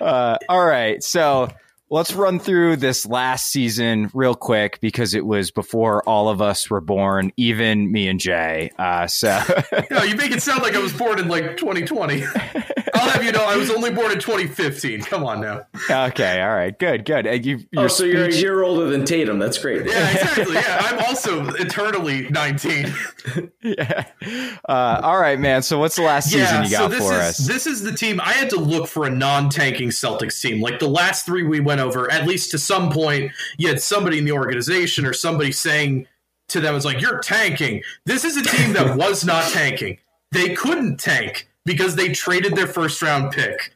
Uh, all right, so let's run through this last season real quick because it was before all of us were born, even me and Jay. Uh, so, [LAUGHS] no, you make it sound like I was born in like 2020. [LAUGHS] I'll have you know, I was only born in 2015. Come on now. Okay, all right, good, good. You, oh, so speech... you're a year older than Tatum. That's great. Yeah, exactly. Yeah, I'm also eternally 19. [LAUGHS] yeah. Uh, all right, man. So what's the last season you got so for is, us? This is the team. I had to look for a non-tanking Celtics team. Like the last three we went over, at least to some point, you had somebody in the organization or somebody saying to them, "It's like you're tanking." This is a team that was not tanking. They couldn't tank because they traded their first round pick.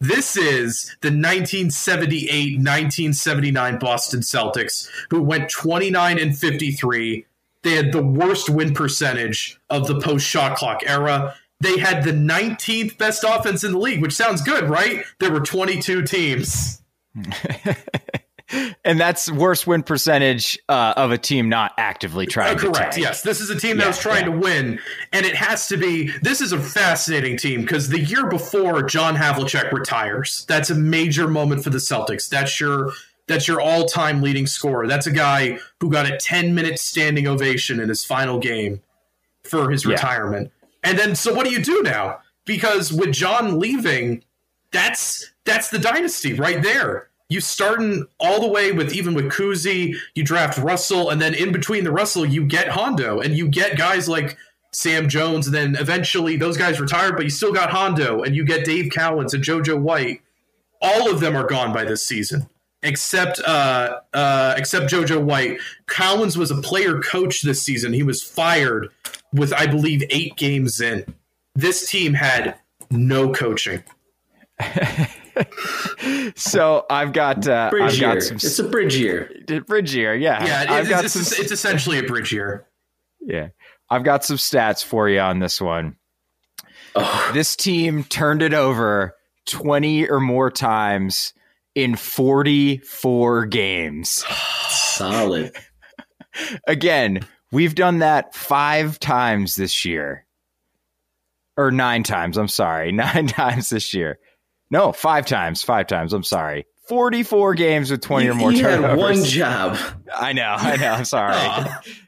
This is the 1978 1979 Boston Celtics, who went 29 and 53. They had the worst win percentage of the post shot clock era. They had the 19th best offense in the league, which sounds good, right? There were 22 teams. [LAUGHS] and that's worst win percentage uh, of a team not actively trying uh, correct. to correct. Yes, this is a team that was trying yeah. to win, and it has to be. This is a fascinating team because the year before John Havlicek retires, that's a major moment for the Celtics. That's your that's your all time leading scorer. That's a guy who got a ten minute standing ovation in his final game for his yeah. retirement. And then, so what do you do now? Because with John leaving, that's that's the dynasty right there you starting all the way with even with Cousy, you draft Russell, and then in between the Russell, you get Hondo, and you get guys like Sam Jones, and then eventually those guys retired, but you still got Hondo, and you get Dave Cowens and JoJo White. All of them are gone by this season, except uh, uh, except JoJo White. Cowens was a player coach this season. He was fired with, I believe, eight games in. This team had no coaching. [LAUGHS] [LAUGHS] so I've got uh, bridge I've year. got some. It's a bridge year. Bridge year, yeah. Yeah, I've got it's, some, it's essentially a bridge year. Yeah, I've got some stats for you on this one. Oh. This team turned it over twenty or more times in forty-four games. [SIGHS] Solid. Again, we've done that five times this year or nine times. I'm sorry, [LAUGHS] nine times this year. No, five times. Five times. I'm sorry. 44 games with 20 you, or more turnovers. Had one job. I know. I know. I'm sorry.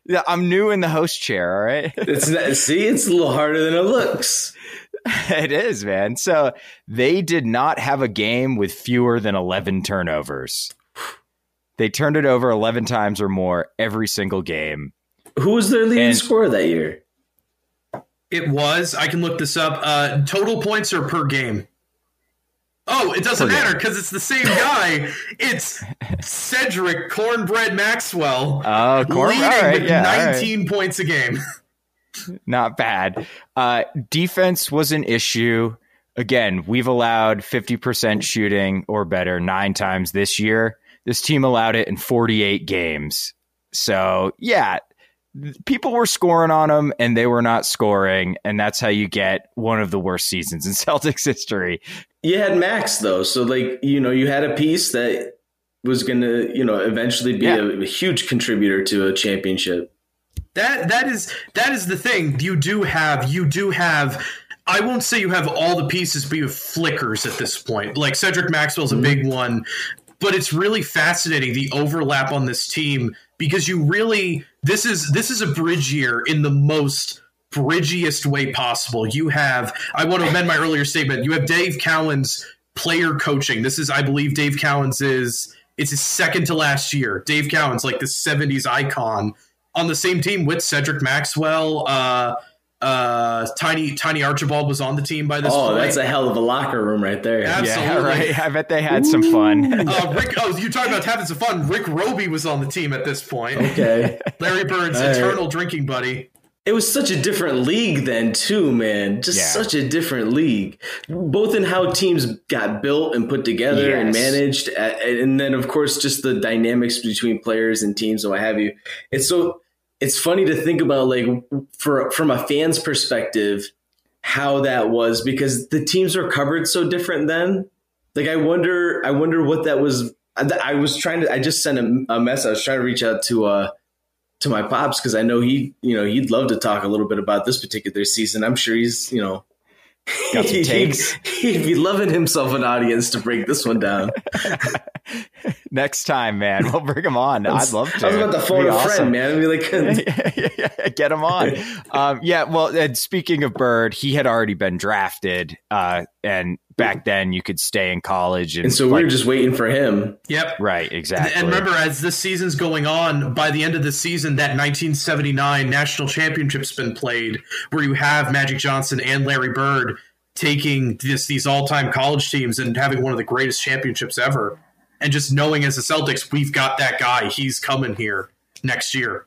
yeah, I'm new in the host chair. All right. [LAUGHS] it's not, see, it's a little harder than it looks. it is, man. So they did not have a game with fewer than 11 turnovers. They turned it over 11 times or more every single game. Who was their leading and, scorer that year? It was. I can look this up. Uh, total points or per game? Oh, it doesn't Forget. matter because it's the same guy. it's Cedric Cornbread Maxwell. Oh, Corn- leading right, with yeah, 19 right. points a game. [LAUGHS] Not bad. Uh, defense was an issue. Again, we've allowed 50% shooting or better nine times this year. This team allowed it in 48 games. So, yeah, people were scoring on them and they were not scoring. And that's how you get one of the worst seasons in [LAUGHS] Celtics history. You had Max though, so like you know you had a piece that was going to you know eventually be yeah. a, a huge contributor to a championship. That that is that is the thing. You do have you do have I won't say you have all the pieces, but you have flickers at this point. Like Cedric Maxwell's a mm-hmm. big one, but it's really fascinating the overlap on this team because you really this is this is a bridge year in the most bridgiest way possible. You have, I want to amend my earlier statement. You have Dave Cowens player coaching. This is, I believe, Dave Cowens is it's his second to last year. Dave Cowens, like the '70s icon, on the same team with Cedric Maxwell. Uh, uh, Tiny Tiny Archibald was on the team by this. Oh, point. that's a hell of a locker room right there. Absolutely. Yeah, right. I bet they had Ooh. some fun. [LAUGHS] uh, Rick, oh, you talking about having some fun? Rick Robey was on the team at this point. Okay. [LAUGHS] Larry Bird's eternal drinking buddy it was such a different league then too man just yeah. such a different league both in how teams got built and put together yes. and managed and then of course just the dynamics between players and teams and what have you it's so it's funny to think about like for from a fan's perspective how that was because the teams were covered so different then like i wonder i wonder what that was i, was trying to i just sent a, a message i was trying to reach out to uh to my pops because I know he, you know, he'd love to talk a little bit about this particular season. I'm sure he's, you know, got some [LAUGHS] takes. he'd, he'd be loving himself an audience to break this one down. [LAUGHS] Next time, man, we'll bring him on. I'd love to. I was about to phone a awesome. friend, man. I'd be like, [LAUGHS] get him on. Um, yeah. Well, and speaking of Bird, he had already been drafted, uh, and back then you could stay in college, and, and so like, we were just waiting for him. Yep. Right. Exactly. And remember, as this season's going on, by the end of the season, that 1979 national championship's been played, where you have Magic Johnson and Larry Bird taking this, these all-time college teams and having one of the greatest championships ever and just knowing as the Celtics, we've got that guy. He's coming here next year.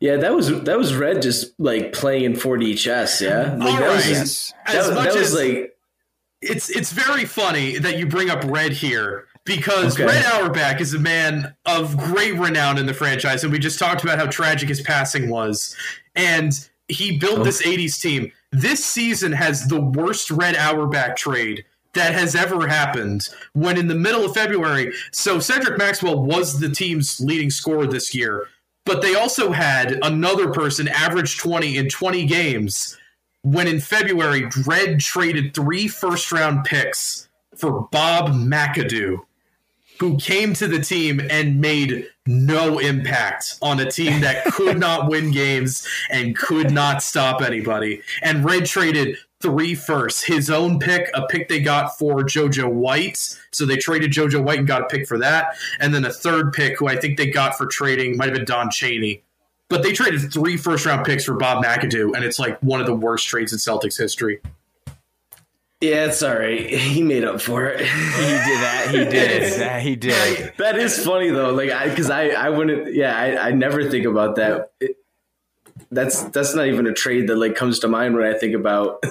Yeah, that was that was Red just like playing in 4D chess. Yeah, like, All that right. was just, as that, much that was as, like it's it's very funny that you bring up Red here because okay. Red Auerbach is a man of great renown in the franchise, and we just talked about how tragic his passing was, and he built oh. this '80s team. This season has the worst Red Auerbach trade that has ever happened when in the middle of February. So Cedric Maxwell was the team's leading scorer this year, but they also had another person average 20 in 20 games when in February, Red traded three first round picks for Bob McAdoo, who came to the team and made no impact on a team that [LAUGHS] could not win games and could not stop anybody. And Red traded three firsts, his own pick, a pick they got for JoJo White. So they traded JoJo White and got a pick for that. And then a third pick who I think they got for trading might have been Don Chaney. But they traded three first round picks for Bob McAdoo, and it's like one of the worst trades in Celtics history. Yeah, it's all right. He made up for it. he did that. He did. [LAUGHS] that he did. that is funny though. Like, I because I I wouldn't. Yeah, I, I never think about that. It, that's that's not even a trade that like comes to mind when I think about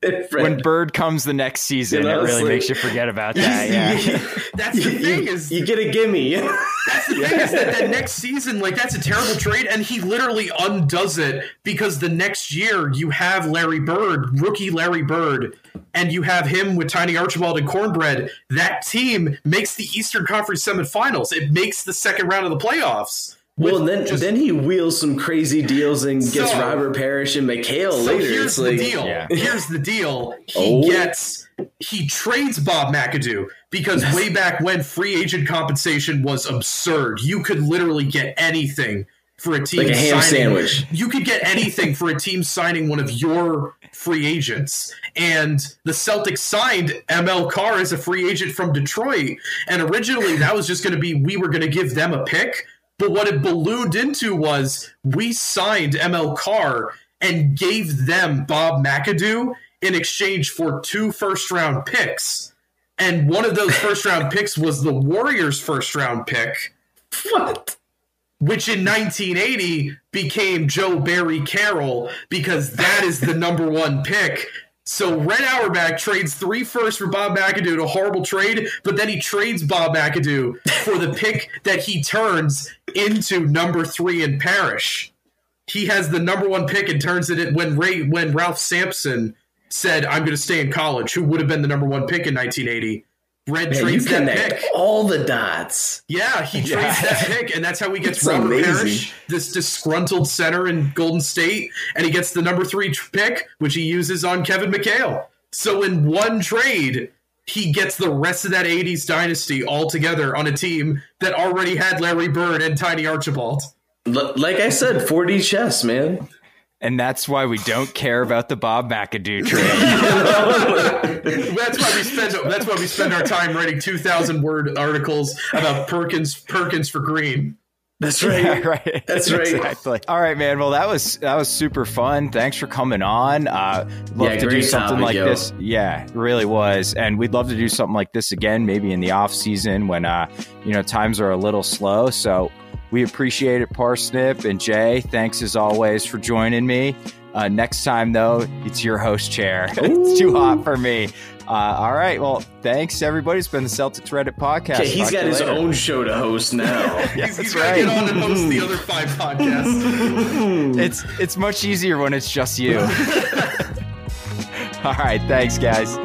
[LAUGHS] when Bird comes the next season, you know, it really like, makes you forget about that. [LAUGHS] Yeah, that's the [LAUGHS] thing is you get a gimme. That's the thing is that, that next season, like that's a terrible trade, and he literally undoes it because the next year you have Larry Bird, rookie Larry Bird, and you have him with Tiny Archibald and Cornbread. That team makes the Eastern Conference semifinals. It makes the second round of the playoffs. Well, then just, then he wheels some crazy deals and gets so, Robert Parish and McHale so later. Here's the deal. Yeah. Here's the deal. He oh. gets he trades Bob McAdoo because way back when free agent compensation was absurd. You could literally get anything for a team like a ham signing, sandwich. You could get anything for a team signing one of your free agents. And the Celtics signed ML Carr as a free agent from Detroit. And originally that was just going to be we were going to give them a pick but what it ballooned into was we signed ML Carr and gave them Bob McAdoo in exchange for two first round picks. And one of those first round [LAUGHS] picks was the Warriors' first round pick. What? Which in 1980 became Joe Barry Carroll because that is the number one pick so Red Auerbach trades three firsts for Bob McAdoo a horrible trade, but then he trades Bob McAdoo for the pick that he turns into number three in Parish. He has the number one pick and turns it in when Ray when Ralph Sampson said, I'm gonna stay in college, who would have been the number one pick in 1980. Red Man, trades that pick. All the dots. Yeah, he trades yeah. that pick, and that's how he gets Robert amazing. Parish, this disgruntled center in Golden State, and he gets the number three pick, which he uses on Kevin McHale. So in one trade, he gets the rest of that 80s dynasty all together on a team that already had Larry Bird and Tiny Archibald. L- like I said, 4D chess, man. And that's why we don't care about the Bob McAdoo trade. [LAUGHS] that's why we spend that's why we spend our time writing two thousand word articles about Perkins Perkins for Green. That's right. Yeah, [LAUGHS] right. That's right. Exactly. All right, man. Well, that was that was super fun. Thanks for coming on. Uh, love yeah, to do something like yo. this. Yeah, really was. And we'd love to do something like this again, maybe in the off season when uh, you know times are a little slow. So we appreciate it, Parsnip and Jay. Thanks as always for joining me. Uh, next time, though, it's your host chair. [LAUGHS] it's too hot for me. Uh, all right. Well, thanks, everybody. It's been the Celtics Reddit podcast. Okay, he's got his later. own show to host now. [LAUGHS] yes, he's, he's right. get on and host the other five podcasts. [LAUGHS] it's it's much easier when it's just you. [LAUGHS] all right. Thanks, guys.